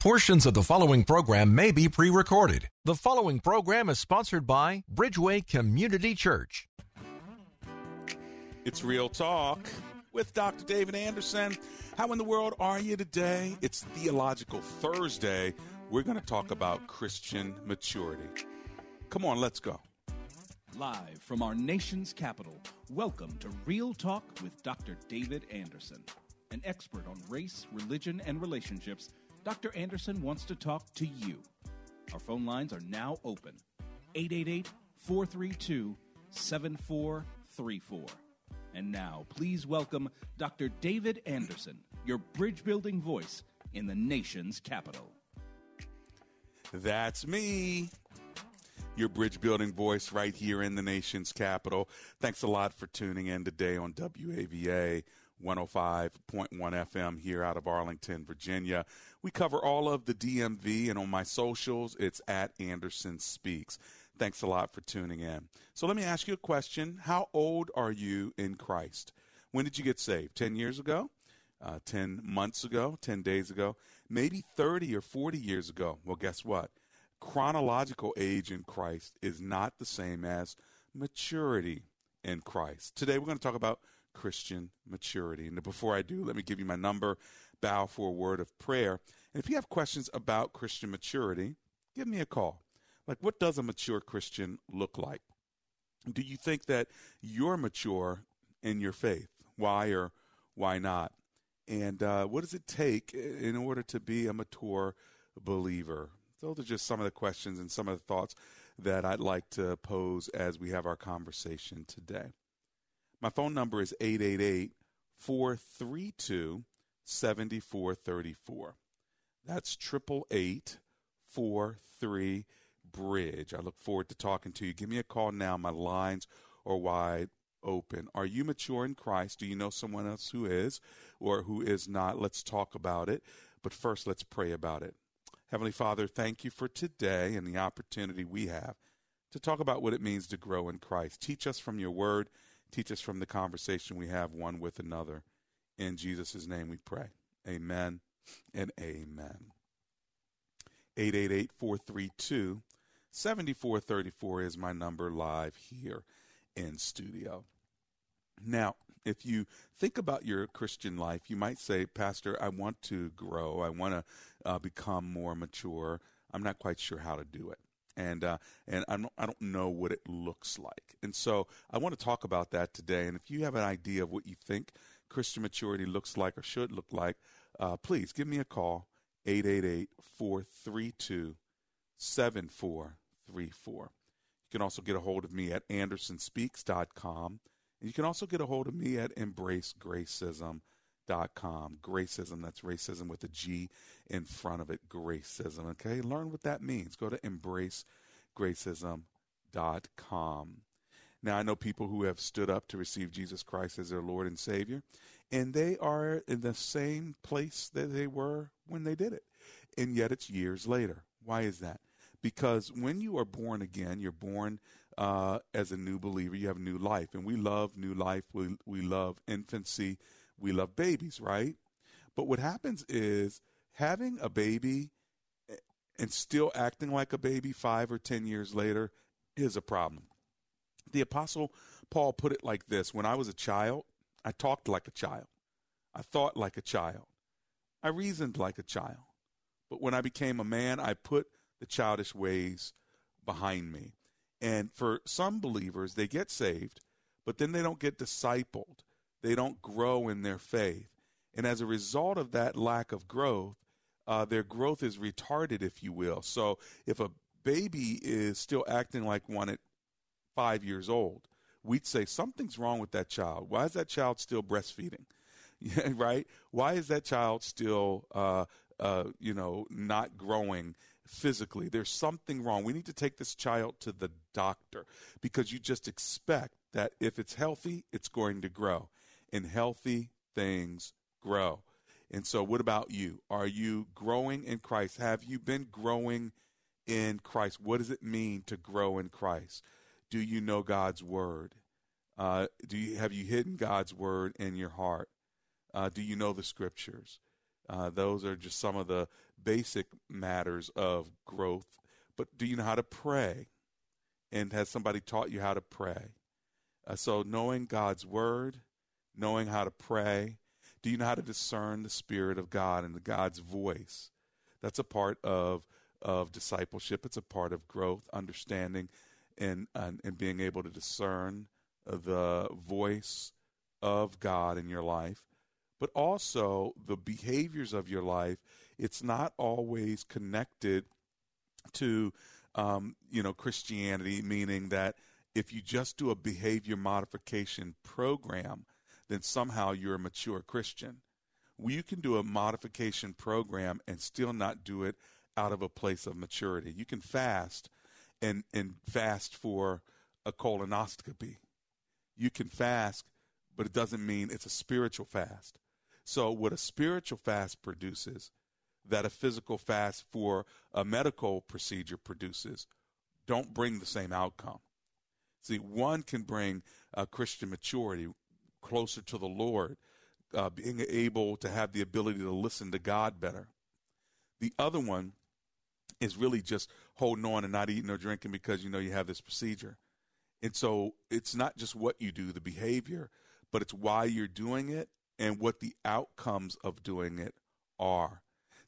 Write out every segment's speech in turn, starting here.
Portions of the following program may be pre recorded. The following program is sponsored by Bridgeway Community Church. It's Real Talk with Dr. David Anderson. How in the world are you today? It's Theological Thursday. We're going to talk about Christian maturity. Come on, let's go. Live from our nation's capital, welcome to Real Talk with Dr. David Anderson, an expert on race, religion, and relationships Dr. Anderson wants to talk to you. Our phone lines are now open 888 432 7434. And now, please welcome Dr. David Anderson, your bridge building voice in the nation's capital. That's me, your bridge building voice right here in the nation's capital. Thanks a lot for tuning in today on WAVA 105.1 FM here out of Arlington, Virginia. We cover all of the DMV, and on my socials, it's at Anderson Speaks. Thanks a lot for tuning in. So let me ask you a question. How old are you in Christ? When did you get saved? 10 years ago? Uh, 10 months ago? 10 days ago? Maybe 30 or 40 years ago? Well, guess what? Chronological age in Christ is not the same as maturity in Christ. Today, we're going to talk about Christian maturity. And before I do, let me give you my number, bow for a word of prayer. And if you have questions about Christian maturity, give me a call. Like, what does a mature Christian look like? Do you think that you're mature in your faith? Why or why not? And uh, what does it take in order to be a mature believer? Those are just some of the questions and some of the thoughts that I'd like to pose as we have our conversation today. My phone number is 888 432 7434. That's 888 43 Bridge. I look forward to talking to you. Give me a call now. My lines are wide open. Are you mature in Christ? Do you know someone else who is or who is not? Let's talk about it. But first, let's pray about it. Heavenly Father, thank you for today and the opportunity we have to talk about what it means to grow in Christ. Teach us from your word. Teach us from the conversation we have one with another. In Jesus' name we pray. Amen and amen. 888 432 7434 is my number live here in studio. Now, if you think about your Christian life, you might say, Pastor, I want to grow. I want to uh, become more mature. I'm not quite sure how to do it and uh, and I don't, I don't know what it looks like. And so I want to talk about that today. And if you have an idea of what you think Christian maturity looks like or should look like, uh, please give me a call 888 432 7434. You can also get a hold of me at andersonspeaks.com. And you can also get a hold of me at embracegracism.com. Gracism, that's racism with a G in front of it, gracism. Okay, learn what that means. Go to embracegracism.com. Now, I know people who have stood up to receive Jesus Christ as their Lord and Savior, and they are in the same place that they were when they did it. And yet it's years later. Why is that? Because when you are born again, you're born uh, as a new believer, you have new life. And we love new life, we, we love infancy, we love babies, right? But what happens is having a baby and still acting like a baby five or ten years later is a problem. The Apostle Paul put it like this When I was a child, I talked like a child, I thought like a child, I reasoned like a child. But when I became a man, I put the childish ways behind me. And for some believers, they get saved, but then they don't get discipled. They don't grow in their faith. And as a result of that lack of growth, uh, their growth is retarded, if you will. So if a baby is still acting like one at five years old, we'd say something's wrong with that child. Why is that child still breastfeeding? right? Why is that child still uh, uh, you know, not growing physically. There's something wrong. We need to take this child to the doctor because you just expect that if it's healthy, it's going to grow. And healthy things grow. And so, what about you? Are you growing in Christ? Have you been growing in Christ? What does it mean to grow in Christ? Do you know God's word? Uh, do you have you hidden God's word in your heart? Uh, do you know the scriptures? Uh, those are just some of the basic matters of growth. But do you know how to pray? And has somebody taught you how to pray? Uh, so knowing God's word, knowing how to pray. Do you know how to discern the spirit of God and God's voice? That's a part of of discipleship. It's a part of growth, understanding, and and, and being able to discern the voice of God in your life, but also the behaviors of your life. It's not always connected to, um, you know, Christianity, meaning that if you just do a behavior modification program, then somehow you're a mature Christian. You can do a modification program and still not do it out of a place of maturity. You can fast and, and fast for a colonoscopy you can fast, but it doesn't mean it's a spiritual fast. So, what a spiritual fast produces, that a physical fast for a medical procedure produces, don't bring the same outcome. See, one can bring a Christian maturity closer to the Lord, uh, being able to have the ability to listen to God better. The other one is really just holding on and not eating or drinking because you know you have this procedure. And so it's not just what you do, the behavior, but it's why you're doing it and what the outcomes of doing it are.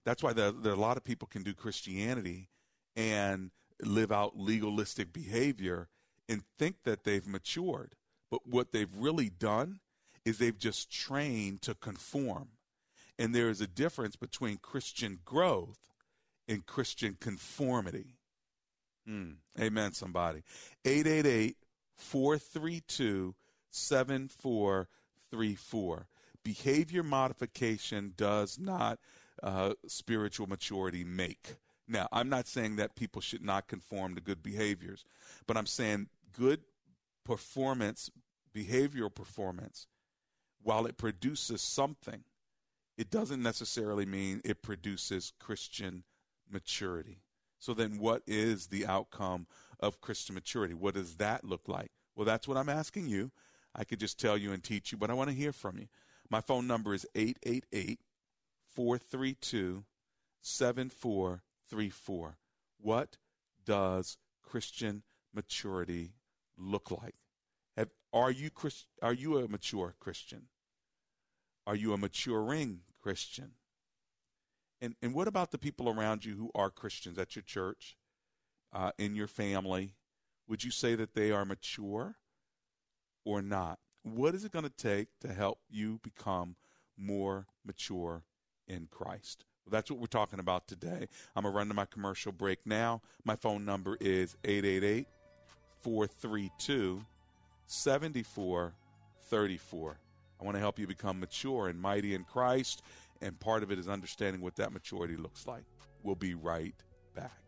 That's why there, there, a lot of people can do Christianity and live out legalistic behavior and think that they've matured. But what they've really done is they've just trained to conform. And there is a difference between Christian growth and Christian conformity. Mm. Amen, somebody. 888 432 7434. Behavior modification does not uh, spiritual maturity make. Now, I'm not saying that people should not conform to good behaviors, but I'm saying good performance, behavioral performance, while it produces something, it doesn't necessarily mean it produces Christian maturity. So then, what is the outcome of Christian maturity? What does that look like? Well, that's what I'm asking you. I could just tell you and teach you, but I want to hear from you. My phone number is 888 432 7434. What does Christian maturity look like? Have, are, you, are you a mature Christian? Are you a maturing Christian? And and what about the people around you who are Christians at your church, uh, in your family? Would you say that they are mature or not? What is it going to take to help you become more mature in Christ? Well, that's what we're talking about today. I'm going to run to my commercial break now. My phone number is 888 432 7434. I want to help you become mature and mighty in Christ and part of it is understanding what that maturity looks like. We'll be right back.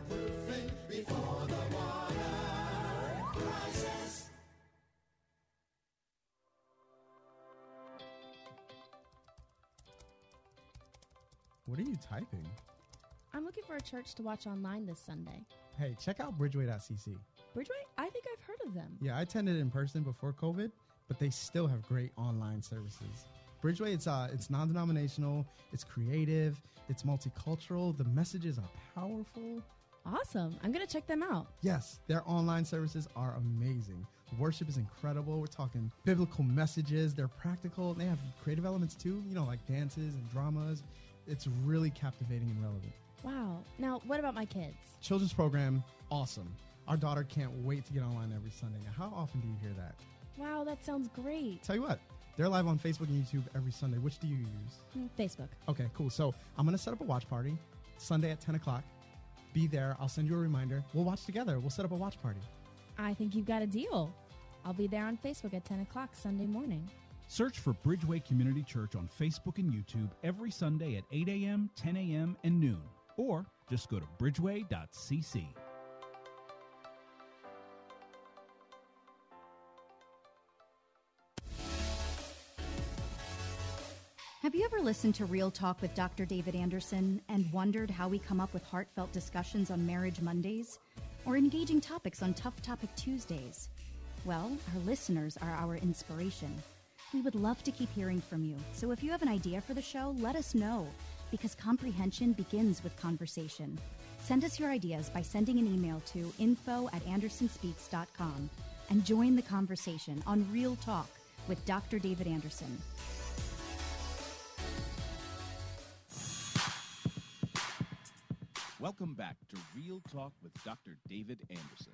What are you typing? I'm looking for a church to watch online this Sunday. Hey, check out bridgeway.cc. Bridgeway? I think I've heard of them. Yeah, I attended in person before COVID, but they still have great online services. Bridgeway, it's uh, it's non-denominational, it's creative, it's multicultural. The messages are powerful. Awesome. I'm going to check them out. Yes, their online services are amazing. Worship is incredible. We're talking biblical messages. They're practical. They have creative elements too, you know, like dances and dramas. It's really captivating and relevant. Wow. Now, what about my kids? Children's program, awesome. Our daughter can't wait to get online every Sunday. Now, how often do you hear that? Wow, that sounds great. Tell you what, they're live on Facebook and YouTube every Sunday. Which do you use? Hmm, Facebook. Okay, cool. So I'm going to set up a watch party Sunday at 10 o'clock. Be there. I'll send you a reminder. We'll watch together. We'll set up a watch party. I think you've got a deal. I'll be there on Facebook at 10 o'clock Sunday morning. Search for Bridgeway Community Church on Facebook and YouTube every Sunday at 8 a.m., 10 a.m., and noon. Or just go to bridgeway.cc. Have you ever listened to Real Talk with Dr. David Anderson and wondered how we come up with heartfelt discussions on Marriage Mondays or engaging topics on Tough Topic Tuesdays? Well, our listeners are our inspiration. We would love to keep hearing from you, so if you have an idea for the show, let us know because comprehension begins with conversation. Send us your ideas by sending an email to info at andersonspeaks.com and join the conversation on Real Talk with Dr. David Anderson. Welcome back to Real Talk with Dr. David Anderson.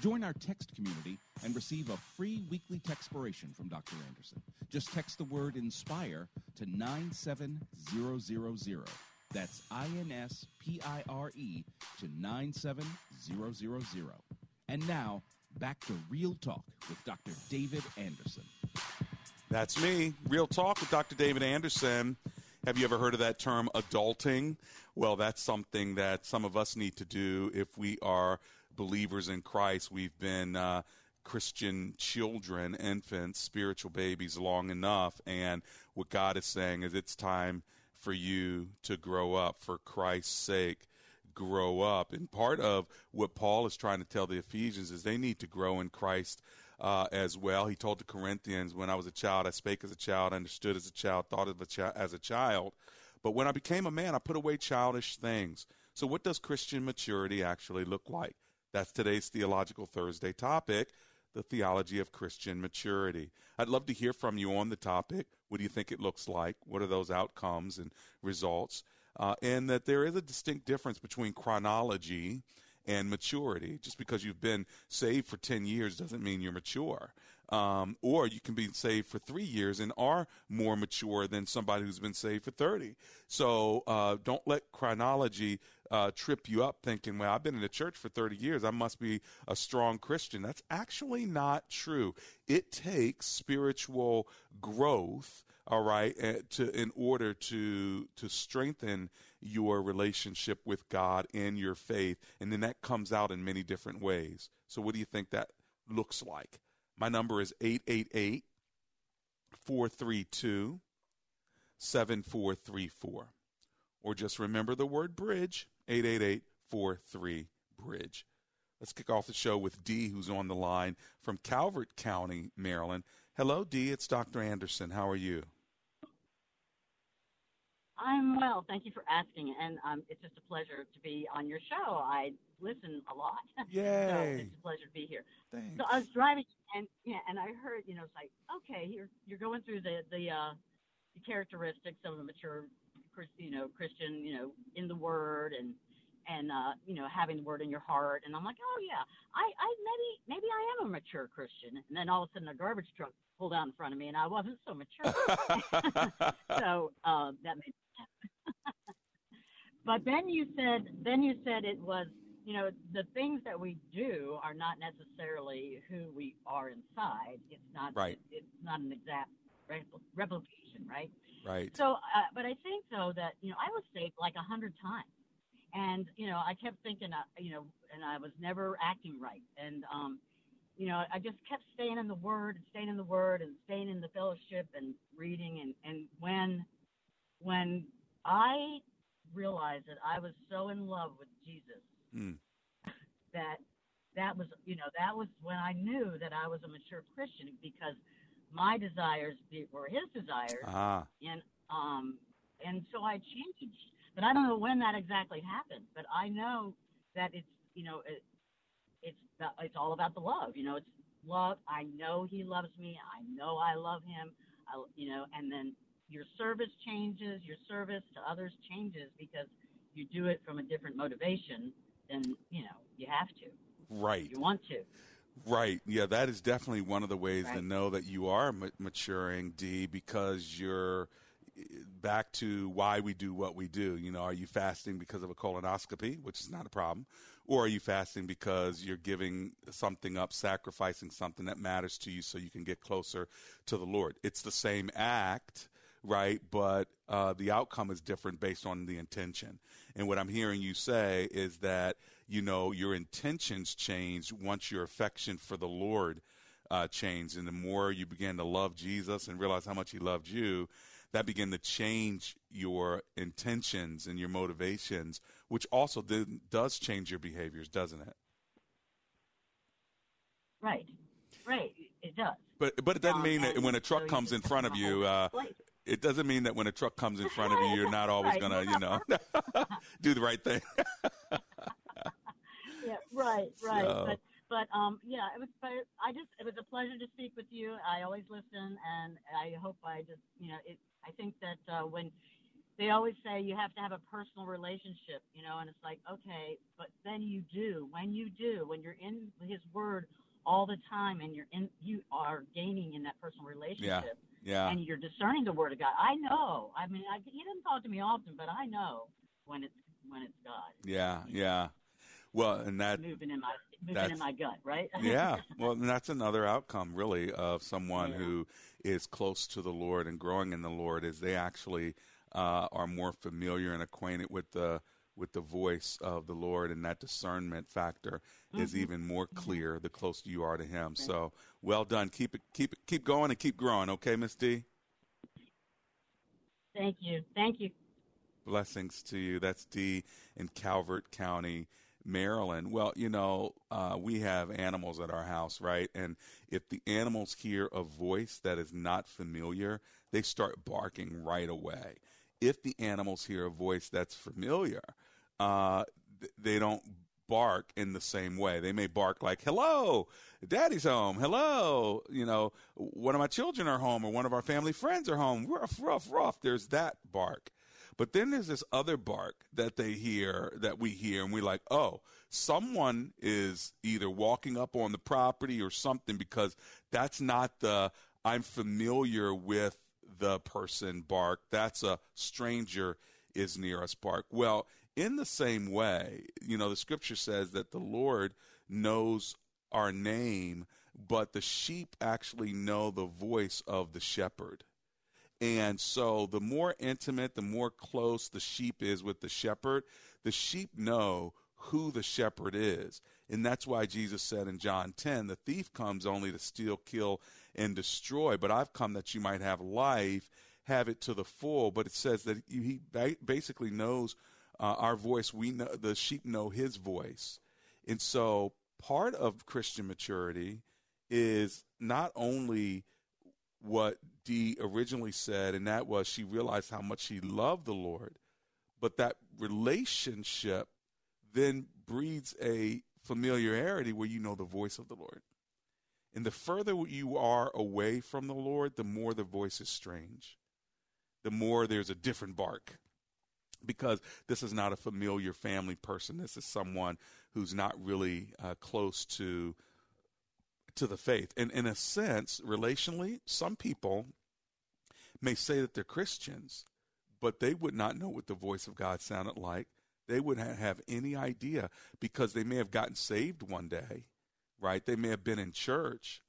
Join our text community and receive a free weekly textpiration from Dr. Anderson. Just text the word INSPIRE to 97000. That's I N S P I R E to 97000. And now, back to Real Talk with Dr. David Anderson. That's me. Real Talk with Dr. David Anderson. Have you ever heard of that term, adulting? Well, that's something that some of us need to do if we are believers in Christ. We've been uh, Christian children, infants, spiritual babies long enough. And what God is saying is it's time for you to grow up for Christ's sake. Grow up. And part of what Paul is trying to tell the Ephesians is they need to grow in Christ uh, as well. He told the Corinthians, When I was a child, I spake as a child, understood as a child, thought of a chi- as a child. But when I became a man, I put away childish things. So, what does Christian maturity actually look like? That's today's Theological Thursday topic the theology of Christian maturity. I'd love to hear from you on the topic. What do you think it looks like? What are those outcomes and results? Uh, and that there is a distinct difference between chronology and maturity. Just because you've been saved for 10 years doesn't mean you're mature. Um, or you can be saved for three years and are more mature than somebody who's been saved for 30. So uh, don't let chronology uh, trip you up thinking, well, I've been in the church for 30 years. I must be a strong Christian. That's actually not true. It takes spiritual growth, all right, eh, to in order to to strengthen your relationship with God and your faith. And then that comes out in many different ways. So what do you think that looks like? My number is 888 432 7434. Or just remember the word bridge 888 43 Bridge. Let's kick off the show with Dee, who's on the line from Calvert County, Maryland. Hello, Dee. It's Dr. Anderson. How are you? I'm well. Thank you for asking. And um, it's just a pleasure to be on your show. I listen a lot. Yay. so it's a pleasure to be here. Thanks. So I was driving and yeah, and I heard, you know, it's like, okay, you're you're going through the the uh the characteristics of a mature you know, Christian, you know, in the word and and uh, you know, having the word in your heart. And I'm like, oh yeah, I, I maybe maybe I am a mature Christian. And then all of a sudden a garbage truck pulled out in front of me and I wasn't so mature. so um, that made sense. but then you said then you said it was you know the things that we do are not necessarily who we are inside it's not right. it, it's not an exact replication right right. So uh, but i think though that you know i was saved like a hundred times. And you know, I kept thinking, uh, you know, and I was never acting right, and um, you know, I just kept staying in the Word and staying in the Word and staying in the fellowship and reading, and and when when I realized that I was so in love with Jesus Mm. that that was you know that was when I knew that I was a mature Christian because my desires be- were His desires, Ah. and um and so I changed. But I don't know when that exactly happened. But I know that it's you know it, it's the, it's all about the love. You know, it's love. I know He loves me. I know I love Him. I, you know, and then your service changes. Your service to others changes because you do it from a different motivation than you know you have to. Right. You want to. Right. Yeah, that is definitely one of the ways to know that you are ma- maturing, D, because you're eh, back to why we do what we do. You know, are you fasting because of a colonoscopy, which is not a problem, or are you fasting because you're giving something up, sacrificing something that matters to you so you can get closer to the Lord? It's the same act, right? But uh, the outcome is different based on the intention. And what I'm hearing you say is that, you know, your intentions change once your affection for the Lord uh, changed. And the more you begin to love Jesus and realize how much he loved you, that began to change your intentions and your motivations, which also then does change your behaviors, doesn't it? Right. Right. It does. But but it doesn't Um, mean that when a truck so comes in front of you, uh, it doesn't mean that when a truck comes in front of you, you're not always Right. gonna, you know, do the right thing. Yeah, right, right. So- But but um yeah, it was but I just it was a pleasure to speak with you. I always listen and I hope I just you know, it I think that uh when they always say you have to have a personal relationship, you know, and it's like, okay, but then you do. When you do, when you're in his word all the time and you're in you are gaining in that personal relationship Yeah. Yeah. and you're discerning the word of God. I know. I mean, I, he doesn't talk to me often, but I know when it's when it's God Yeah, yeah. Well, and that moving in my moving in my gut, right? yeah. Well, and that's another outcome, really, of someone Yeah. who is close to the Lord and growing in the Lord, is they actually uh, are more familiar and acquainted with the with the voice of the Lord, and that discernment factor is Mhm. even more clear the closer you are to Him. So, well done. Keep it, keep it, keep going, and keep growing. Okay, Miss D. Thank you, thank you. Blessings to you. That's D in Calvert County, Maryland. Well, you know, uh, we have animals at our house, right? And if the animals hear a voice that is not familiar, they start barking right away. If the animals hear a voice that's familiar, uh, th- they don't bark in the same way. They may bark like, hello, daddy's home. Hello, you know, one of my children are home or one of our family friends are home. Ruff, ruff, ruff. There's that bark. But then there's this other bark that they hear, that we hear, and we're like, oh, someone is either walking up on the property or something because that's not the I'm familiar with the person bark. That's a stranger is near us bark. Well, in the same way, you know, the scripture says that the Lord knows our name, but the sheep actually know the voice of the shepherd. And so the more intimate, the more close the sheep is with the shepherd, the sheep know who the shepherd is. And that's why Jesus said in John 10, the thief comes only to steal, kill, and destroy, but I've come that you might have life, have it to the full. But it says that he basically knows uh, our voice. We know the sheep know his voice. And so part of Christian maturity is not only what Dee originally said, and that was she realized how much she loved the Lord, but that relationship then breeds a familiarity where you know the voice of the Lord. And the further you are away from the Lord, the more the voice is strange, the more there's a different bark. Because this is not a familiar family person. This is someone who's not really uh, close to to the faith. And in a sense, relationally, some people may say that they're Christians, but they would not know what the voice of God sounded like. They wouldn't have any idea because they may have gotten saved one day, right? They may have been in church,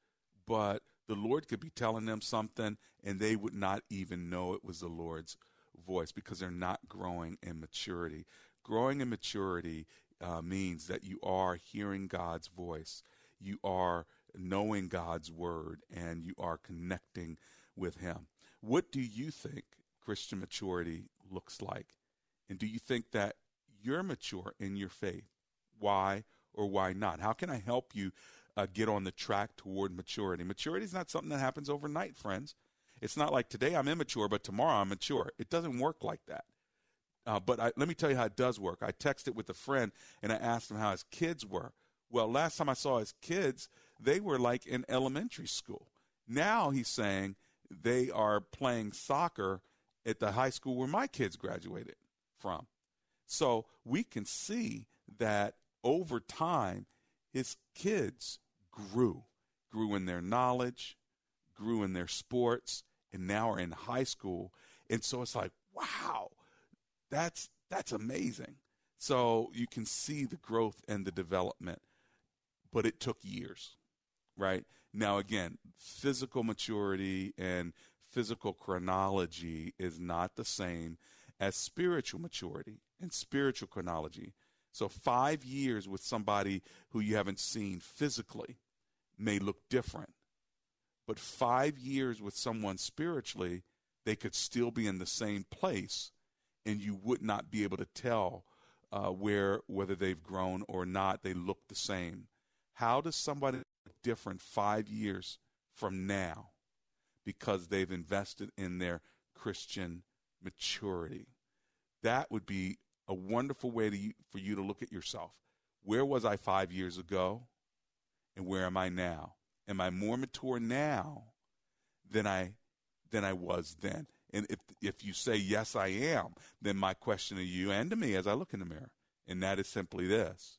but the Lord could be telling them something and they would not even know it was the Lord's voice because they're not growing in maturity. Growing in maturity uh, means that you are hearing God's voice, you are knowing God's word, and you are connecting with Him. What do you think Christian maturity looks like? And do you think that you're mature in your faith? Why or why not? How can I help you uh, get on the track toward maturity? Maturity is not something that happens overnight, friends. It's not like today I'm immature, but tomorrow I'm mature. It doesn't work like that. Uh, but I, let me tell you how it does work. I texted with a friend and I asked him how his kids were. Well, last time I saw his kids, they were like in elementary school. Now he's saying they are playing soccer at the high school where my kids graduated from. So we can see that over time, his kids grew, grew in their knowledge, grew in their sports, and now are in high school. And so it's like, wow, that's that's amazing. So you can see the growth and the development, but it took years, right? Now again, physical maturity and physical chronology is not the same as spiritual maturity and spiritual chronology. So, five years with somebody who you haven't seen physically may look different. But five years with someone spiritually, they could still be in the same place, and you would not be able to tell uh, where whether they've grown or not. They look the same. How does somebody different five years from now because they've invested in their Christian maturity? That would be a wonderful way to, for you to look at yourself. Where was I five years ago? And where am I now? Am I more mature now than I than I was then? And if if you say yes, I am, then my question to you and to me as I look in the mirror, and that is simply this: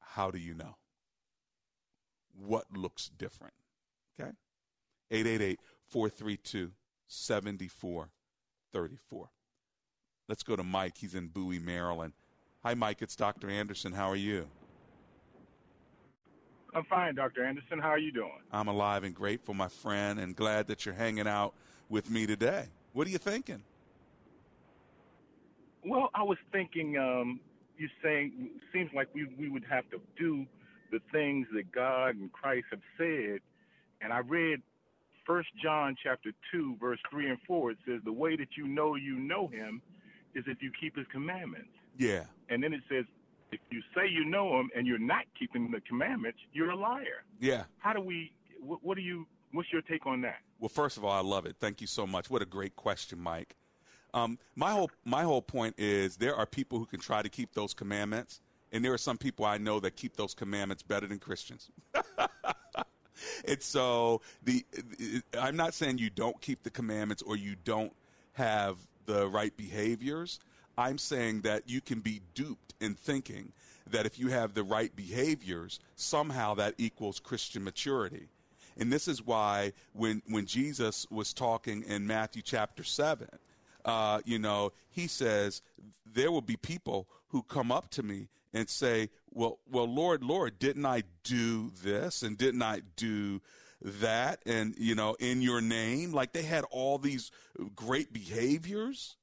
How do you know? What looks different? Okay, 888-432-7434. Let's go to Mike. He's in Bowie, Maryland. Hi, Mike. It's Dr. Anderson. How are you? I'm fine, Dr. Anderson. How are you doing? I'm alive and grateful, my friend, and glad that you're hanging out with me today. What are you thinking? Well, I was thinking, um, you're saying, seems like we, we would have to do the things that God and Christ have said. And I read First John chapter 2, verse 3 and 4. It says, The way that you know you know him is if you keep his commandments. Yeah. And then it says, if you say you know him and you're not keeping the commandments, you're a liar. Yeah. How do we? What, what do you? What's your take on that? Well, first of all, I love it. Thank you so much. What a great question, Mike. Um, my whole my whole point is there are people who can try to keep those commandments, and there are some people I know that keep those commandments better than Christians. and so the I'm not saying you don't keep the commandments or you don't have the right behaviors. I'm saying that you can be duped in thinking that if you have the right behaviors, somehow that equals Christian maturity. And this is why when, when Jesus was talking in Matthew chapter 7, uh, you know, he says, There will be people who come up to me and say, Well, well, Lord, Lord, didn't I do this and didn't I do that? And, you know, in your name? Like they had all these great behaviors.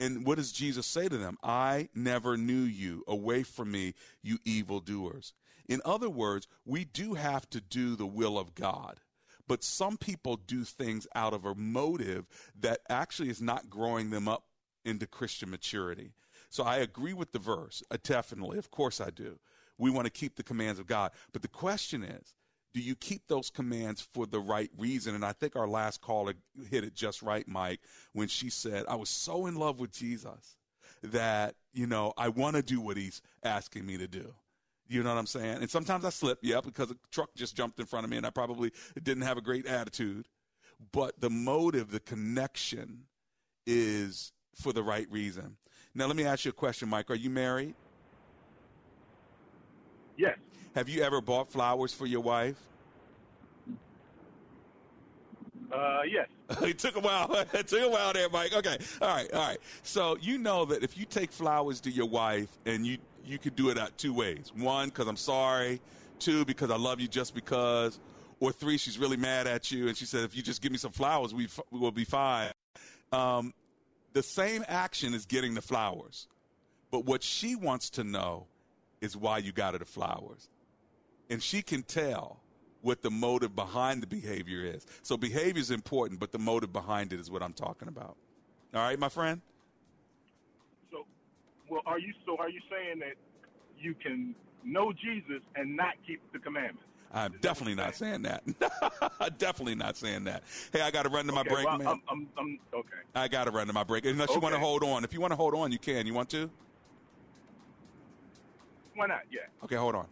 And what does Jesus say to them? I never knew you. Away from me, you evildoers. In other words, we do have to do the will of God. But some people do things out of a motive that actually is not growing them up into Christian maturity. So I agree with the verse, uh, definitely. Of course I do. We want to keep the commands of God. But the question is, do you keep those commands for the right reason? And I think our last caller hit it just right, Mike, when she said, I was so in love with Jesus that, you know, I want to do what he's asking me to do. You know what I'm saying? And sometimes I slip, yeah, because a truck just jumped in front of me and I probably didn't have a great attitude. But the motive, the connection is for the right reason. Now, let me ask you a question, Mike. Are you married? Yes. Have you ever bought flowers for your wife? Uh, yes. it took a while. it took a while there, Mike. Okay. All right. All right. So you know that if you take flowers to your wife, and you you could do it out two ways: one, because I'm sorry; two, because I love you just because; or three, she's really mad at you, and she said, "If you just give me some flowers, we f- we will be fine." Um, the same action is getting the flowers, But what she wants to know is why you got her the flowers. And she can tell what the motive behind the behavior is. So behavior is important, but the motive behind it is what I'm talking about. All right, my friend? So, well, are you so are you saying that you can know Jesus and not keep the commandments? I'm definitely not saying that. definitely not saying that. Hey, I got to run to my okay, break, well, man. I'm, I'm, I'm, okay. I got to run to my break. Unless you want to hold on. If you want to hold on, you can. You want to? Why not? Yeah. Okay, hold on.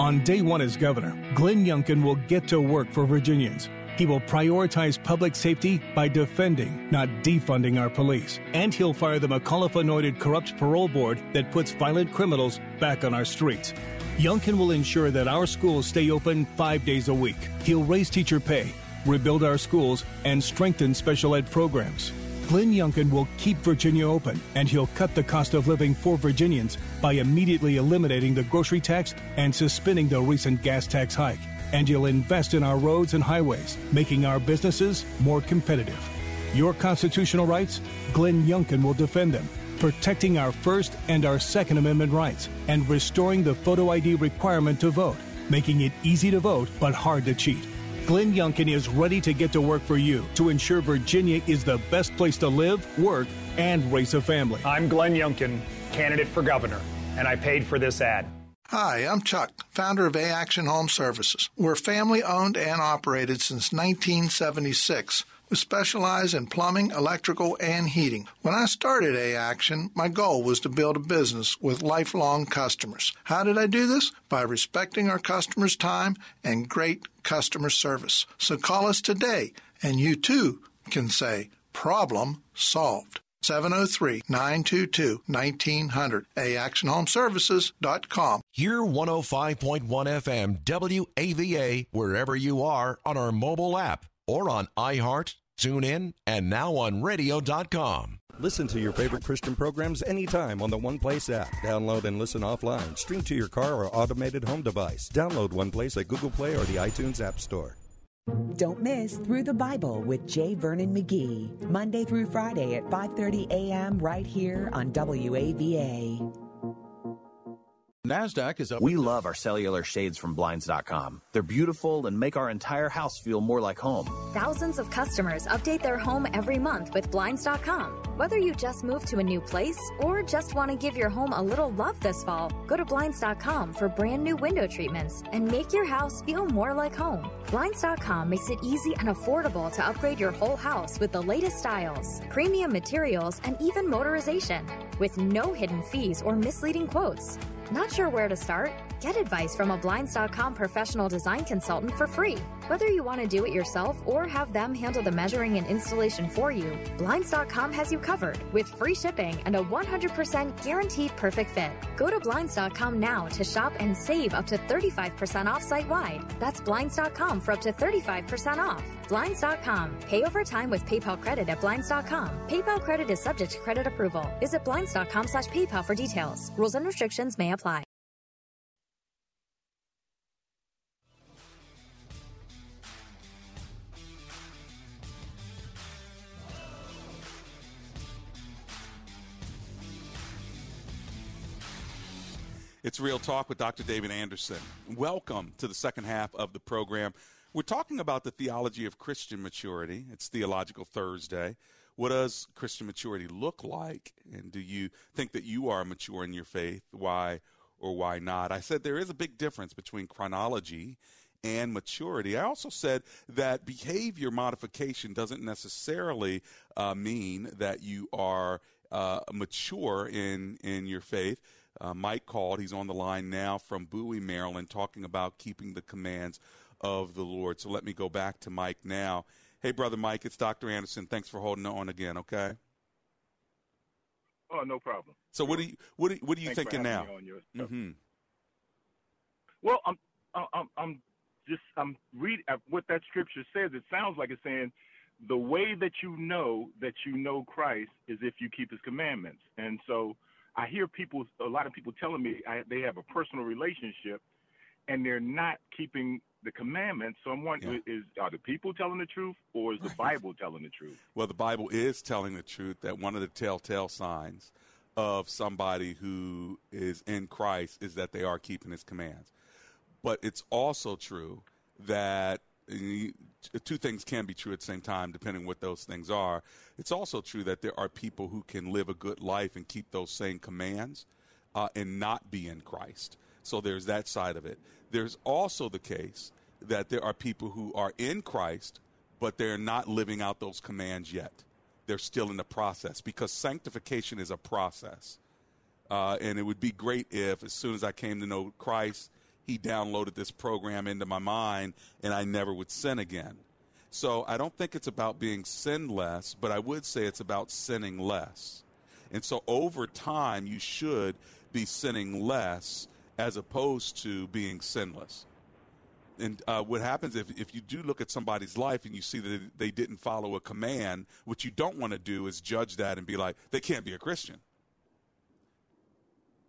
On day one as governor, Glenn Youngkin will get to work for Virginians. He will prioritize public safety by defending, not defunding our police. And he'll fire the McAuliffe anointed corrupt parole board that puts violent criminals back on our streets. Youngkin will ensure that our schools stay open five days a week. He'll raise teacher pay, rebuild our schools, and strengthen special ed programs. Glenn Youngkin will keep Virginia open, and he'll cut the cost of living for Virginians by immediately eliminating the grocery tax and suspending the recent gas tax hike. And you'll invest in our roads and highways, making our businesses more competitive. Your constitutional rights? Glenn Youngkin will defend them, protecting our First and our Second Amendment rights, and restoring the photo ID requirement to vote, making it easy to vote but hard to cheat. Glenn Youngkin is ready to get to work for you to ensure Virginia is the best place to live, work, and raise a family. I'm Glenn Youngkin, candidate for governor, and I paid for this ad. Hi, I'm Chuck, founder of A Action Home Services. We're family owned and operated since 1976. We specialize in plumbing, electrical, and heating. When I started A Action, my goal was to build a business with lifelong customers. How did I do this? By respecting our customers' time and great customer service. So call us today, and you too can say, Problem solved. 703 922 1900. AActionHomeservices.com. Hear 105.1 FM WAVA wherever you are on our mobile app or on iHeart, TuneIn, and now on radio.com. Listen to your favorite Christian programs anytime on the One Place app. Download and listen offline. Stream to your car or automated home device. Download One Place at Google Play or the iTunes App Store. Don't miss Through the Bible with J. Vernon McGee, Monday through Friday at 5:30 a.m. right here on WAVA. NASDAQ is up. We love our cellular shades from Blinds.com. They're beautiful and make our entire house feel more like home. Thousands of customers update their home every month with Blinds.com. Whether you just moved to a new place or just want to give your home a little love this fall, go to Blinds.com for brand new window treatments and make your house feel more like home. Blinds.com makes it easy and affordable to upgrade your whole house with the latest styles, premium materials, and even motorization with no hidden fees or misleading quotes. Not sure where to start? Get advice from a Blinds.com professional design consultant for free. Whether you want to do it yourself or have them handle the measuring and installation for you, Blinds.com has you covered with free shipping and a 100% guaranteed perfect fit. Go to Blinds.com now to shop and save up to 35% off site wide. That's Blinds.com for up to 35% off. Blinds.com. Pay over time with PayPal credit at Blinds.com. PayPal credit is subject to credit approval. Visit Blinds.com slash PayPal for details. Rules and restrictions may apply. It's Real Talk with Dr. David Anderson. Welcome to the second half of the program. We're talking about the theology of Christian maturity. It's Theological Thursday. What does Christian maturity look like? And do you think that you are mature in your faith? Why or why not? I said there is a big difference between chronology and maturity. I also said that behavior modification doesn't necessarily uh, mean that you are uh, mature in, in your faith. Uh, Mike called. He's on the line now from Bowie, Maryland, talking about keeping the commands of the Lord. So let me go back to Mike now. Hey, brother Mike, it's Dr. Anderson. Thanks for holding on again. Okay. Oh, no problem. So what do you what do, what are you Thanks thinking now? having me on your stuff. hmm Well, I'm, I'm, I'm just, I'm read uh, what that scripture says. It sounds like it's saying the way that you know that you know Christ is if you keep His commandments. And so I hear people, a lot of people telling me I, they have a personal relationship, and they're not keeping the commandments. So I'm wondering, yeah. is are the people telling the truth, or is the Bible telling the truth? Well, the Bible is telling the truth. That one of the telltale signs of somebody who is in Christ is that they are keeping His commands. But it's also true that two things can be true at the same time, depending what those things are. It's also true that there are people who can live a good life and keep those same commands uh, and not be in Christ. So there's that side of it. There's also the case that there are people who are in Christ, but they're not living out those commands yet. They're still in the process because sanctification is a process. Uh, and it would be great if, as soon as I came to know Christ, He downloaded this program into my mind and I never would sin again. So I don't think it's about being sinless, but I would say it's about sinning less. And so over time, you should be sinning less as opposed to being sinless. And uh, what happens if, if you do look at somebody's life and you see that they didn't follow a command, what you don't want to do is judge that and be like, they can't be a Christian.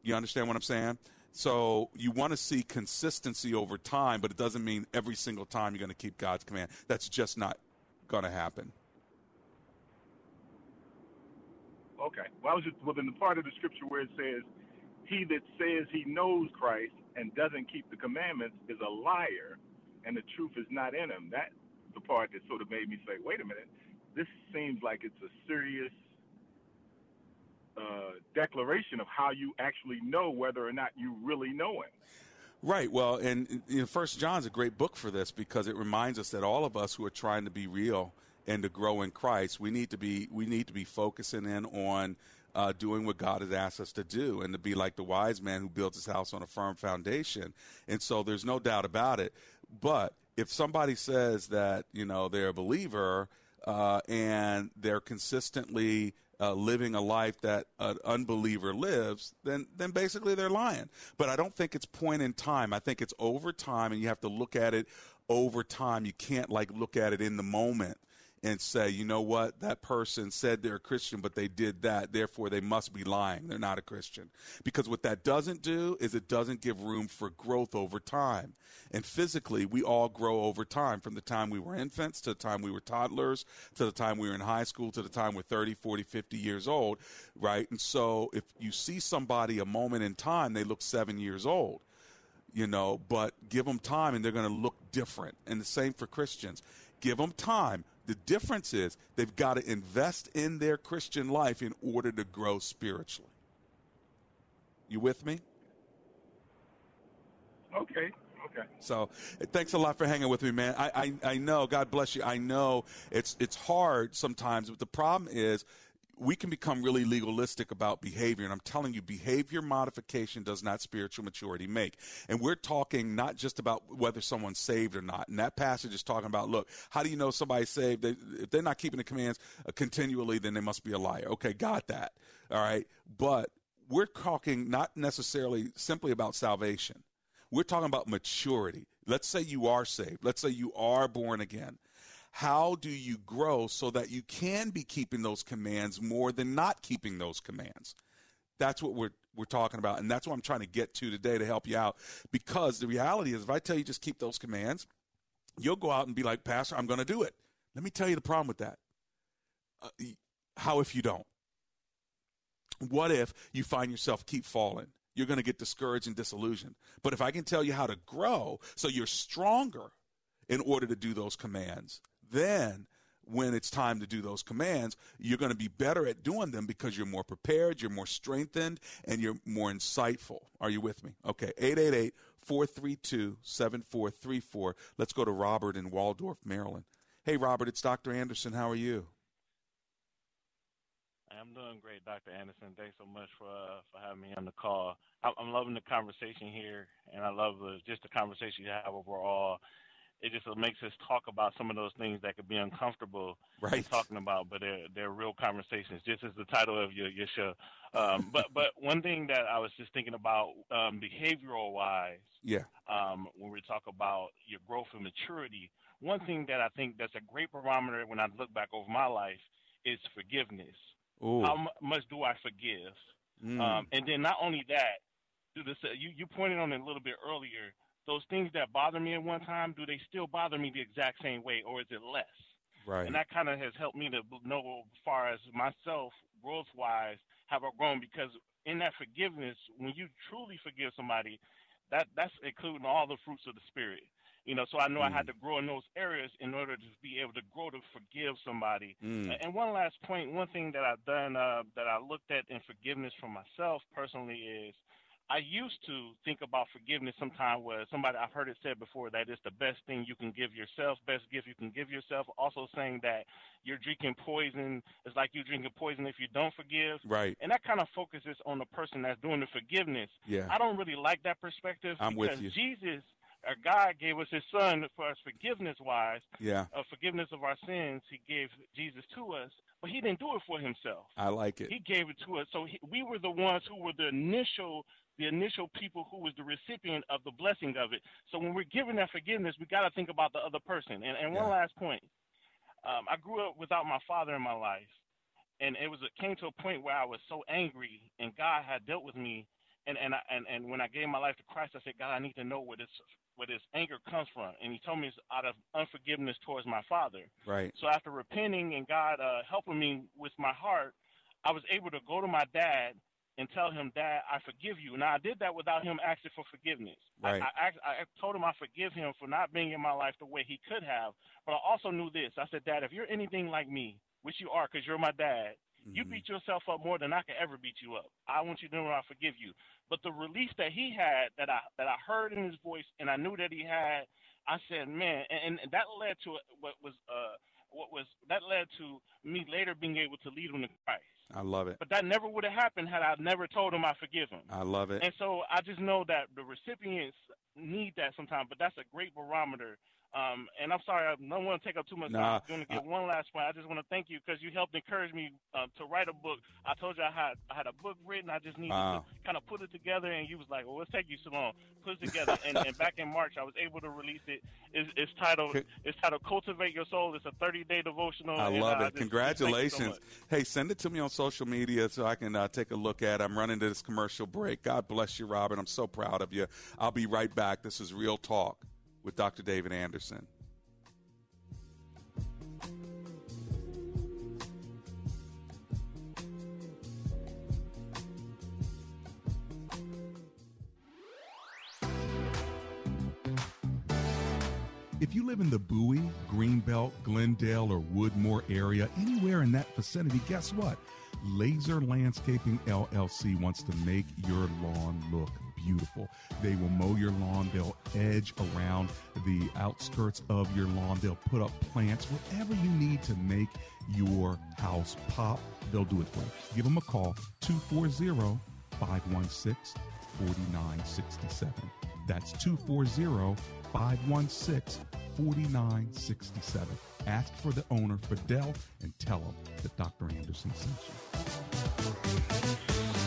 You understand what I'm saying? So you want to see consistency over time, but it doesn't mean every single time you're going to keep God's command. That's just not going to happen. Okay. Well, I was just within the part of the scripture where it says, he that says he knows Christ and doesn't keep the commandments is a liar, and the truth is not in him. That's the part that sort of made me say, wait a minute, this seems like it's a serious uh, declaration of how you actually know whether or not you really know him. Right. Well, and you know, First John's a great book for this because it reminds us that all of us who are trying to be real and to grow in Christ, we need to be we need to be focusing in on uh, doing what God has asked us to do and to be like the wise man who built his house on a firm foundation. And so there's no doubt about it. But if somebody says that, you know, they're a believer uh, and they're consistently uh, living a life that an unbeliever lives, then then basically they're lying. But I don't think it's point in time. I think it's over time, and you have to look at it over time. You can't like look at it in the moment and say, you know what, that person said they're a Christian, but they did that, therefore they must be lying. They're not a Christian. Because what that doesn't do is it doesn't give room for growth over time. And physically, we all grow over time from the time we were infants to the time we were toddlers to the time we were in high school to the time we're 30, 40, 50 years old, right? And so if you see somebody a moment in time, they look seven years old you know, but give them time and they're going to look different. And the same for Christians. Give them time. The difference is they've got to invest in their Christian life in order to grow spiritually. You with me? Okay. Okay. So, thanks a lot for hanging with me, man. I, I, I know. God bless you. I know it's it's hard sometimes, but the problem is we can become really legalistic about behavior. And I'm telling you, behavior modification does not spiritual maturity make. And we're talking not just about whether someone's saved or not. And that passage is talking about, look, how do you know somebody's saved? They, if they're not keeping the commands uh, continually, then they must be a liar. Okay, got that. All right. But we're talking not necessarily simply about salvation. We're talking about maturity. Let's say you are saved. Let's say you are born again how do you grow so that you can be keeping those commands more than not keeping those commands? That's what we're we're talking about, and that's what I'm trying to get to today to help you out. Because the reality is, if I tell you just keep those commands, you'll go out and be like, Pastor, I'm going to do it. Let me tell you the problem with that. Uh, how if you don't? What if you find yourself keep falling? You're going to get discouraged and disillusioned. But if I can tell you how to grow so you're stronger in order to do those commands, then when it's time to do those commands, you're going to be better at doing them because you're more prepared, you're more strengthened, and you're more insightful. Are you with me? Okay, 888 432 7434. Let's go to Robert in Waldorf, Maryland. Hey, Robert, it's Dr. Anderson. How are you? I'm doing great, Dr. Anderson. Thanks so much for uh, for having me on the call. I'm loving the conversation here, and I love the, just the conversation you have overall it just makes us talk about some of those things that could be uncomfortable right. talking about, but they're they're real conversations. Just as the title of your your show. Um, but but one thing that I was just thinking about um, behavioral wise. Yeah. Um, when we talk about your growth and maturity, one thing that I think that's a great barometer when I look back over my life is forgiveness. Ooh. How m- much do I forgive? Mm. Um, and then not only that, do this. You you pointed on it a little bit earlier those things that bother me at one time, do they still bother me the exact same way, or is it less? Right. And that kind of has helped me to know, as far as myself, growth wise, have I grown because in that forgiveness, when you truly forgive somebody, that that's including all the fruits of the spirit. You know, so I know I had Mm. to grow in those areas in order to be able to grow to forgive somebody. Mm. And one last point, one thing that I've done uh, that I looked at in forgiveness for myself personally is I used to think about forgiveness sometime where somebody I've heard it said before that it's the best thing you can give yourself, best gift you can give yourself. Also saying that you're drinking poison is like you're drinking poison if you don't forgive. Right. And that kind of focuses on the person that's doing the forgiveness. Yeah. I don't really like that perspective I'm with you. Jesus or God gave us his son for us forgiveness wise. Yeah. Of forgiveness of our sins, he gave Jesus to us, but he didn't do it for himself. I like it. He gave it to us. So he, we were the ones who were the initial the initial people who was the recipient of the blessing of it. So when we're giving that forgiveness, we got to think about the other person. And, and one Yeah. last point. Um, I grew up without my father in my life. And it was it came to a point where I was so angry and God had dealt with me and and I, and and when I gave my life to Christ, I said, God, I need to know where this where this anger comes from. And He told me it's out of unforgiveness towards my father. Right. So after repenting and God uh, helping me with my heart, I was able to go to my dad and tell him, Dad, I forgive you. Now I did that without him asking for forgiveness. Right. I, I, I told him I forgive him for not being in my life the way he could have. But I also knew this. I said, Dad, if you're anything like me, which you are, because you're my dad, you Mm-hmm. beat yourself up more than I could ever beat you up. I want you to know I forgive you. But the release that he had, that I that I heard in his voice, and I knew that he had, I said, man, and, and that led to what was uh what was that led to me later being able to lead him to Christ. I love it. But that never would have happened had I never told him I forgive him. I love it. And so I just know that the recipients need that sometimes, but that's a great barometer. Um, and I'm sorry, I don't want to take up too much Nah, time. I'm going to get one last point. I just want to thank you because you helped encourage me uh, to write a book. I told you I had I had a book written. I just needed Wow. to kind of put it together, and you was like, "Well, let's take you so long, put it together." and, and back in March, I was able to release it. It's, it's titled It's titled Cultivate Your Soul. It's a 30 day devotional. I love uh, it. just thank so Congratulations. hey, send it to me on social media so I can uh, take a look at it. I'm running to this commercial break. God bless you, Robin. I'm so proud of you. I'll be right back. This is Real Talk with Dr. David Anderson. If you live in the Bowie, Greenbelt, Glenn Dale, or Woodmore area, anywhere in that vicinity, guess what? Laser Landscaping LLC wants to make your lawn look beautiful. They will mow your lawn, they'll edge around the outskirts of your lawn, they'll put up plants, whatever you need to make your house pop, they'll do it for you. Give them a call 240 516 4967. That's 240 516 4967. Ask for the owner, Fidel, and tell him that Dr. Anderson sent you.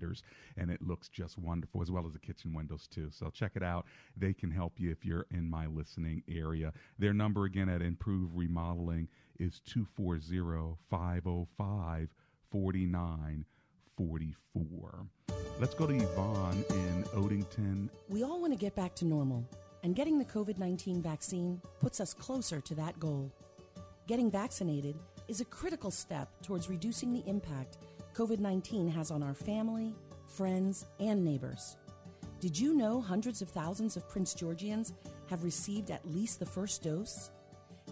Lighters and it looks just wonderful as well as the kitchen windows too. So check it out. They can help you if you're in my listening area. Their number again at improve remodeling is 240-505-4944 let's go to yvonne in Odenton. We all want to get back to normal, and getting the COVID 19 vaccine puts us closer to that goal. Getting vaccinated is a critical step towards reducing the impact COVID 19 has on our family, friends, and neighbors. Did you know hundreds of thousands of Prince Georgians have received at least the first dose?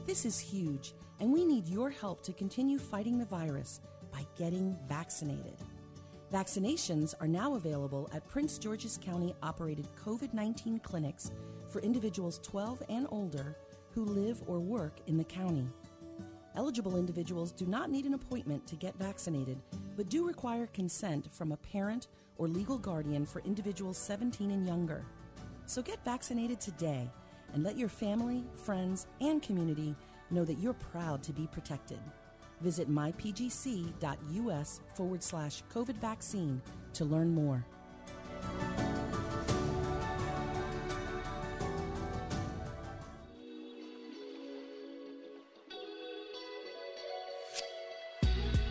This is huge, and we need your help to continue fighting the virus by getting vaccinated. Vaccinations are now available at Prince George's County operated COVID 19 clinics for individuals 12 and older who live or work in the county. Eligible individuals do not need an appointment to get vaccinated, but do require consent from a parent or legal guardian for individuals 17 and younger. So get vaccinated today and let your family, friends, and community know that you're proud to be protected. Visit mypgc.us forward slash COVID vaccine to learn more.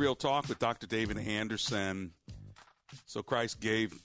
Real Talk with Dr. David Anderson. So Christ gave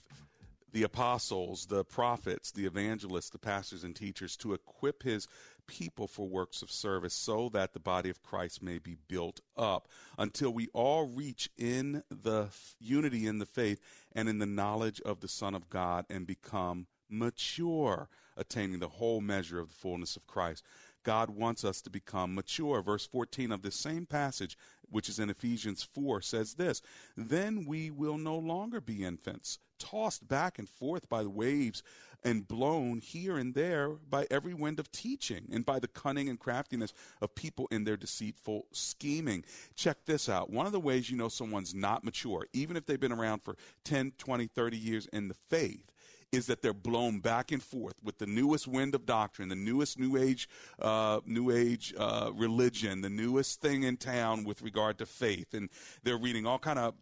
the apostles, the prophets, the evangelists, the pastors, and teachers to equip his people for works of service so that the body of Christ may be built up until we all reach in the unity in the faith and in the knowledge of the Son of God and become mature, attaining the whole measure of the fullness of Christ. God wants us to become mature. Verse 14 of this same passage, which is in Ephesians 4, says this Then we will no longer be infants, tossed back and forth by the waves and blown here and there by every wind of teaching and by the cunning and craftiness of people in their deceitful scheming. Check this out. One of the ways you know someone's not mature, even if they've been around for 10, 20, 30 years in the faith, is that they're blown back and forth with the newest wind of doctrine, the newest new age, uh, new age uh, religion, the newest thing in town with regard to faith, and they're reading all kind of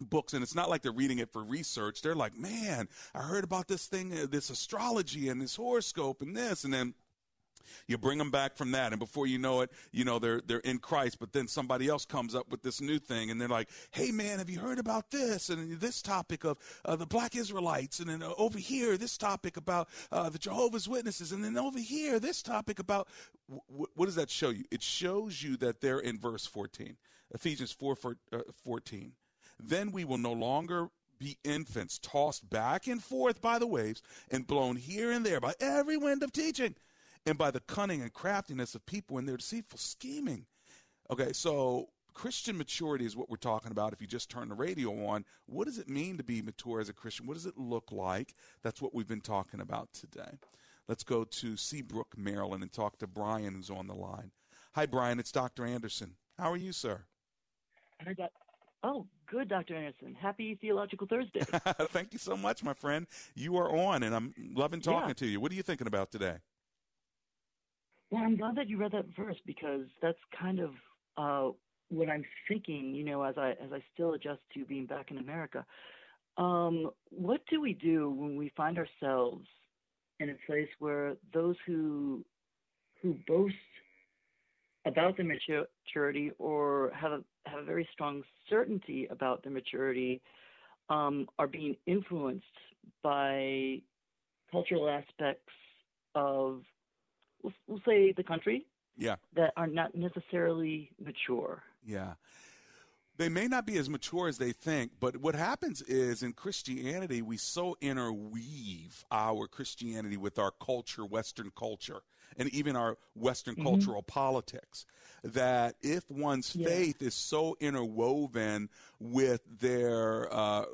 books and it's not like they're reading it for research. They're like man i heard about this thing uh, this astrology and this horoscope and this and then you bring them back from that and before you know it you know they're they're in christ but then somebody else comes up with this new thing and they're like hey man have you heard about this and this topic of uh, the black israelites and then uh, over here this topic about uh, the jehovah's witnesses and then over here this topic about w- what does that show you? It shows you that they're in verse 14 ephesians 4 uh, 14 then we will no longer be infants tossed back and forth by the waves and blown here and there by every wind of teaching and by the cunning and craftiness of people in their deceitful scheming. Okay, so Christian maturity is what we're talking about. If you just turn the radio on, what does it mean to be mature as a Christian? What does it look like? That's what we've been talking about today. Let's go to Seabrook, Maryland, and talk to Brian, who's on the line. Hi, Brian. It's Dr. Anderson. How are you, sir? I got Oh, good, Dr. Anderson. Happy Theological Thursday. Thank you so much, my friend. You are on, and I'm loving talking Yeah. to you. What are you thinking about today? Well, I'm glad that you read that verse because that's kind of uh, what I'm thinking. You know, as I as I still adjust to being back in America, um, what do we do when we find ourselves in a place where those who who boast about their maturity or have a have a very strong certainty about their maturity um, are being influenced by cultural aspects of we'll, we'll say the country Yeah. that are not necessarily mature. Yeah. They may not be as mature as they think, but what happens is in Christianity, we so interweave our Christianity with our culture, Western culture, and even our Western Mhm. cultural politics, that if one's Yeah. faith is so interwoven with their uh,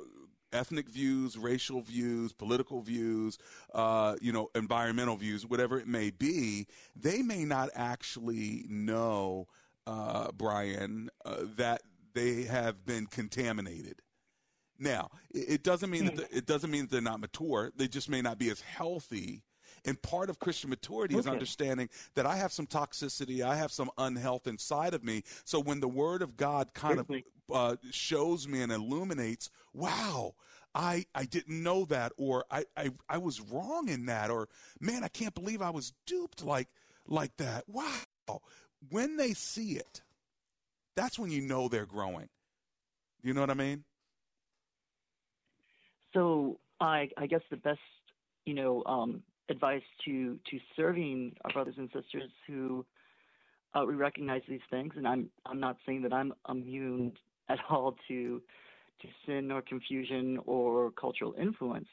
ethnic views, racial views, political views, uh, you know, environmental views, whatever it may be, they may not actually know, uh, Brian, uh, that they have been contaminated. Now, it, it doesn't mean that the, it doesn't mean that they're not mature. They just may not be as healthy And part of Christian maturity is understanding that I have some toxicity, I have some unhealth inside of me. So when the Word of God kind of uh, shows me and illuminates, wow, I, I didn't know that, or I, I, I was wrong in that, or man, I can't believe I was duped like like that. Wow. When they see it, that's when you know they're growing. Do You know what I mean? So I, I guess the best, you know, um, advice to to serving our brothers and sisters who uh, we recognize these things, and I'm I'm not saying that I'm immune at all to to sin or confusion or cultural influence,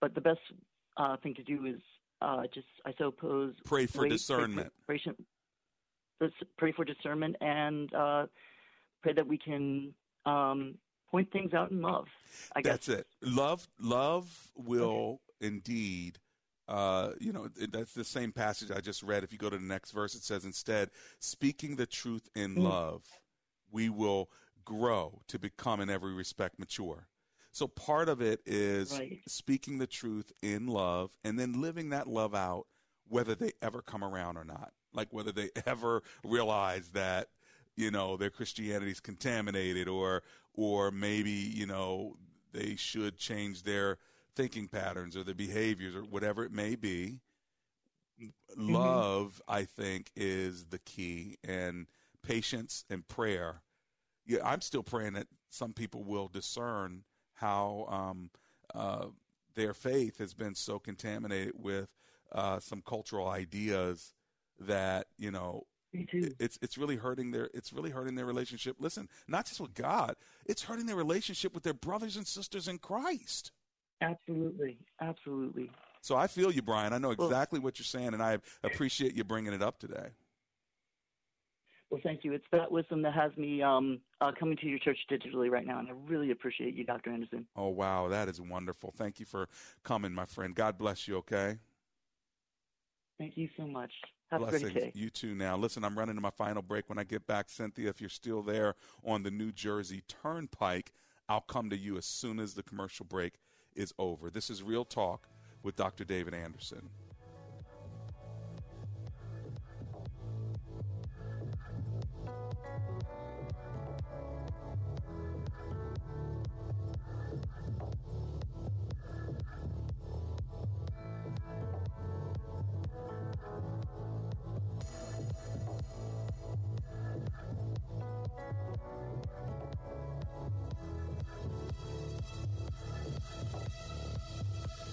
but the best uh, thing to do is uh, just I suppose Pray for wait- discernment. Pray, pray, pray for discernment and uh, pray that we can um, point things out in love. I guess That's it. Love, love will indeed. Uh, you know, that's the same passage I just read. If you go to the next verse, it says, instead, speaking the truth in Mm. love, we will grow to become in every respect mature. So part of it is Right. speaking the truth in love and then living that love out, whether they ever come around or not. Like whether they ever realize that, you know, their Christianity is contaminated or, or maybe, you know, they should change their thinking patterns or their behaviors or whatever it may be. Love, I think, is the key and patience and prayer. Yeah, I'm still praying that some people will discern how um, uh, their faith has been so contaminated with uh, some cultural ideas that you know it's it's really hurting their it's really hurting their relationship. Listen, not just with God, it's hurting their relationship with their brothers and sisters in Christ. Absolutely, absolutely. So I feel you, Brian. I know Well- exactly what you're saying, and I appreciate you bringing it up today. Well, thank you. It's that wisdom that has me um, uh, coming to your church digitally right now, and I really appreciate you, Dr. Anderson. Oh wow, that is wonderful. Thank you for coming, my friend. God bless you. Okay. Thank you so much. Have a Blessings. great day. You too. Now, listen, I'm running to my final break. When I get back, Cynthia, if you're still there on the New Jersey Turnpike, I'll come to you as soon as the commercial break is over. This is Real Talk with Dr. David Anderson.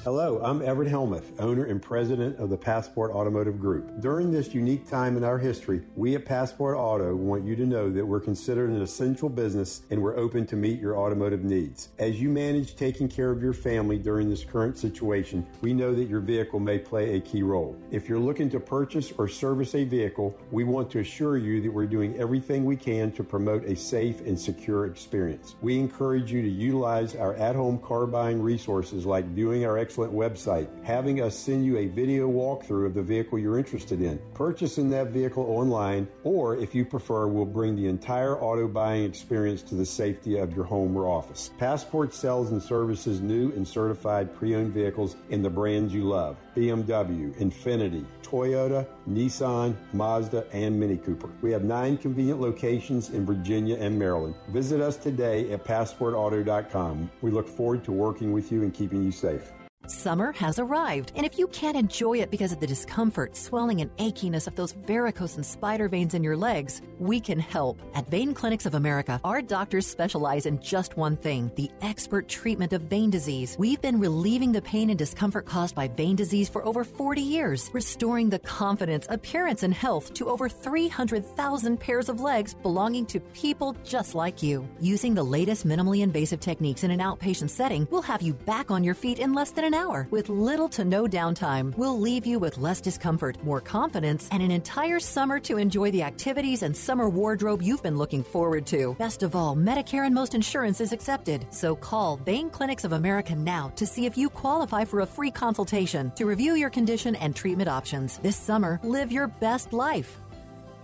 Hello, I'm Everett Hellmuth, owner and president of the Passport Automotive Group. During this unique time in our history, we at Passport Auto want you to know that we're considered an essential business and we're open to meet your automotive needs. As you manage taking care of your family during this current situation, we know that your vehicle may play a key role. If you're looking to purchase or service a vehicle, we want to assure you that we're doing everything we can to promote a safe and secure experience. We encourage you to utilize our at home car buying resources like viewing our excellent website, having us send you a video walkthrough of the vehicle you're interested in, purchasing that vehicle online, or if you prefer, we'll bring the entire auto buying experience to the safety of your home or office. Passport sells and services new and certified pre owned vehicles in the brands you love BMW, Infiniti, Toyota, Nissan, Mazda, and Mini Cooper. We have nine convenient locations in Virginia and Maryland. Visit us today at passportauto.com. We look forward to working with you and keeping you safe. Summer has arrived, and if you can't enjoy it because of the discomfort, swelling, and achiness of those varicose and spider veins in your legs, we can help. At Vein Clinics of America, our doctors specialize in just one thing the expert treatment of vein disease. We've been relieving the pain and discomfort caused by vein disease for over 40 years, restoring the confidence, appearance, and health to over 300,000 pairs of legs belonging to people just like you. Using the latest minimally invasive techniques in an outpatient setting, we'll have you back on your feet in less than an hour with little to no downtime. We'll leave you with less discomfort, more confidence, and an entire summer to enjoy the activities and summer wardrobe you've been looking forward to. Best of all, Medicare and most insurance is accepted. So call Vein Clinics of America now to see if you qualify for a free consultation to review your condition and treatment options. This summer, live your best life.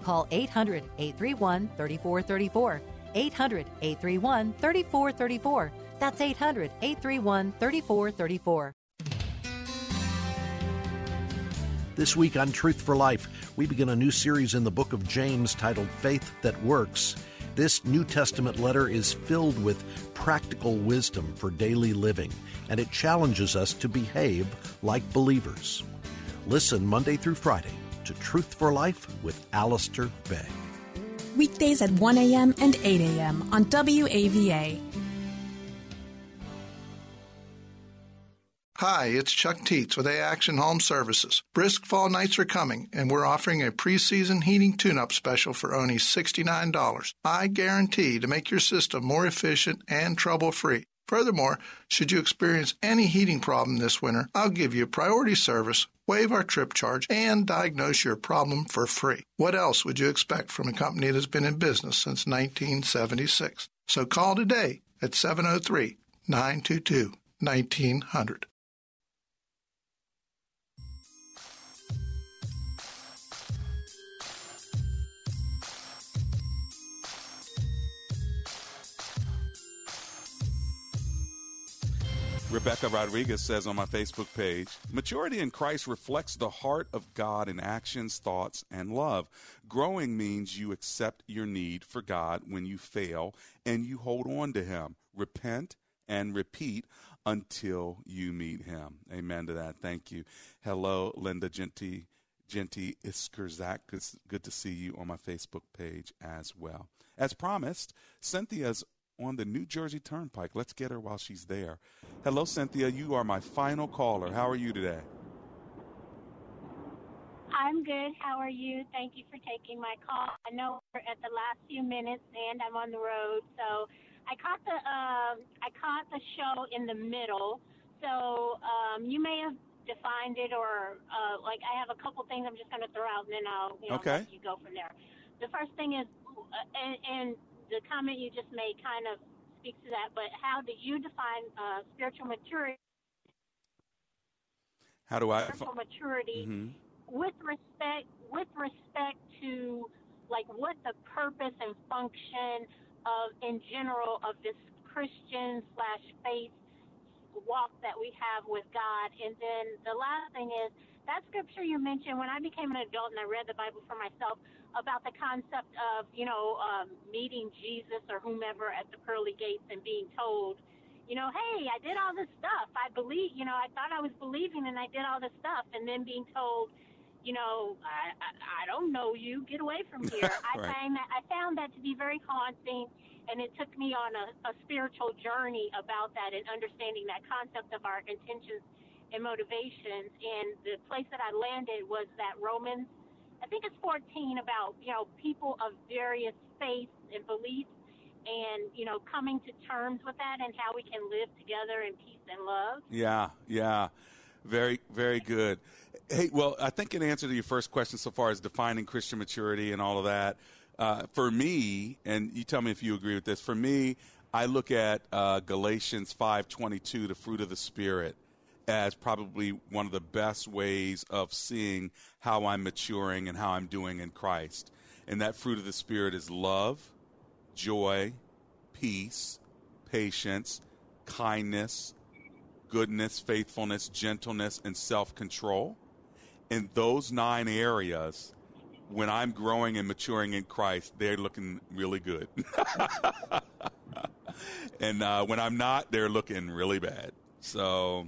Call 800 831 3434. 800 831 3434. That's 800 831 3434. This week on Truth for Life, we begin a new series in the book of James titled Faith That Works. This New Testament letter is filled with practical wisdom for daily living, and it challenges us to behave like believers. Listen Monday through Friday to Truth for Life with Alistair Begg. Weekdays at 1 a.m. and 8 a.m. on WAVA. Hi, it's Chuck Teets with A Action Home Services. Brisk fall nights are coming, and we're offering a preseason heating tune up special for only $69. I guarantee to make your system more efficient and trouble free. Furthermore, should you experience any heating problem this winter, I'll give you priority service, waive our trip charge, and diagnose your problem for free. What else would you expect from a company that's been in business since 1976? So call today at 703 922 1900. Rebecca Rodriguez says on my Facebook page Maturity in Christ reflects the heart of God in actions, thoughts, and love. Growing means you accept your need for God when you fail and you hold on to Him. Repent and repeat until you meet Him. Amen to that. Thank you. Hello, Linda Genty. Genty Iskerzak. Good to see you on my Facebook page as well. As promised, Cynthia's on the New Jersey Turnpike. Let's get her while she's there. Hello, Cynthia. You are my final caller. How are you today? I'm good. How are you? Thank you for taking my call. I know we're at the last few minutes and I'm on the road, so I caught the uh, I caught the show in the middle. So um, you may have defined it, or uh, like I have a couple things I'm just going to throw out, and then I'll you know, okay. let you go from there. The first thing is, uh, and, and the comment you just made kind of speaks to that. But how do you define uh, spiritual maturity? How do I? Spiritual maturity Mhm. with respect with respect to like what the purpose and function of in general of this Christian slash faith walk that we have with God. And then the last thing is that scripture you mentioned when I became an adult and I read the Bible for myself about the concept of, you know, um, meeting Jesus or whomever at the pearly gates and being told, you know, hey, I did all this stuff. I believe, you know, I thought I was believing and I did all this stuff. And then being told, you know, I, I, I don't know you. Get away from here. I Right. find that I found that to be very haunting, and it took me on a, a spiritual journey about that and understanding that concept of our intentions and motivations. And the place that I landed was that Romans, I think it's 14, about you know people of various faiths and beliefs, and you know coming to terms with that and how we can live together in peace and love. Yeah, yeah. Very, very good. Hey, well, I think in answer to your first question, so far as defining Christian maturity and all of that, uh, for me, and you tell me if you agree with this. For me, I look at uh, Galatians five twenty two, the fruit of the spirit, as probably one of the best ways of seeing how I'm maturing and how I'm doing in Christ. And that fruit of the spirit is love, joy, peace, patience, kindness, goodness, faithfulness, gentleness, and self control. In those nine areas, when I'm growing and maturing in Christ, they're looking really good. and uh, when I'm not, they're looking really bad. So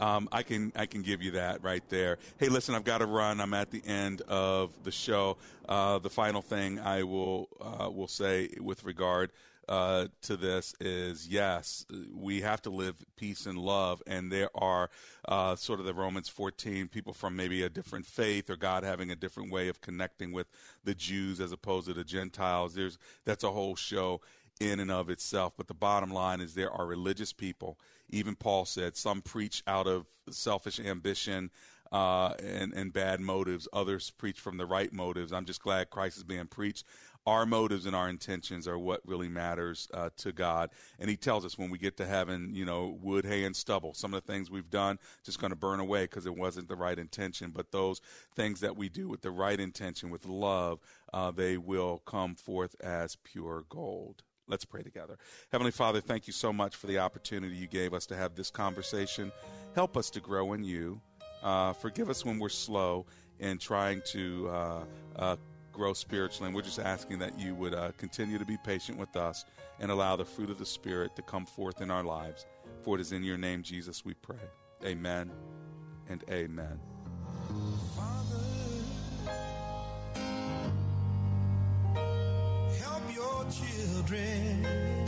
um, I can I can give you that right there. Hey, listen, I've got to run. I'm at the end of the show. Uh, the final thing I will uh, will say with regard uh, to this is yes, we have to live peace and love, and there are uh, sort of the Romans 14 people from maybe a different faith or God having a different way of connecting with the Jews as opposed to the Gentiles. There's that's a whole show in and of itself. But the bottom line is there are religious people. Even Paul said some preach out of selfish ambition uh, and, and bad motives. Others preach from the right motives. I'm just glad Christ is being preached. Our motives and our intentions are what really matters uh, to God. And He tells us when we get to heaven, you know, wood, hay, and stubble. Some of the things we've done just going to burn away because it wasn't the right intention. But those things that we do with the right intention, with love, uh, they will come forth as pure gold. Let's pray together. Heavenly Father, thank you so much for the opportunity you gave us to have this conversation. Help us to grow in you. Uh, forgive us when we're slow in trying to uh, uh, grow spiritually. And we're just asking that you would uh, continue to be patient with us and allow the fruit of the Spirit to come forth in our lives. For it is in your name, Jesus, we pray. Amen and amen. Children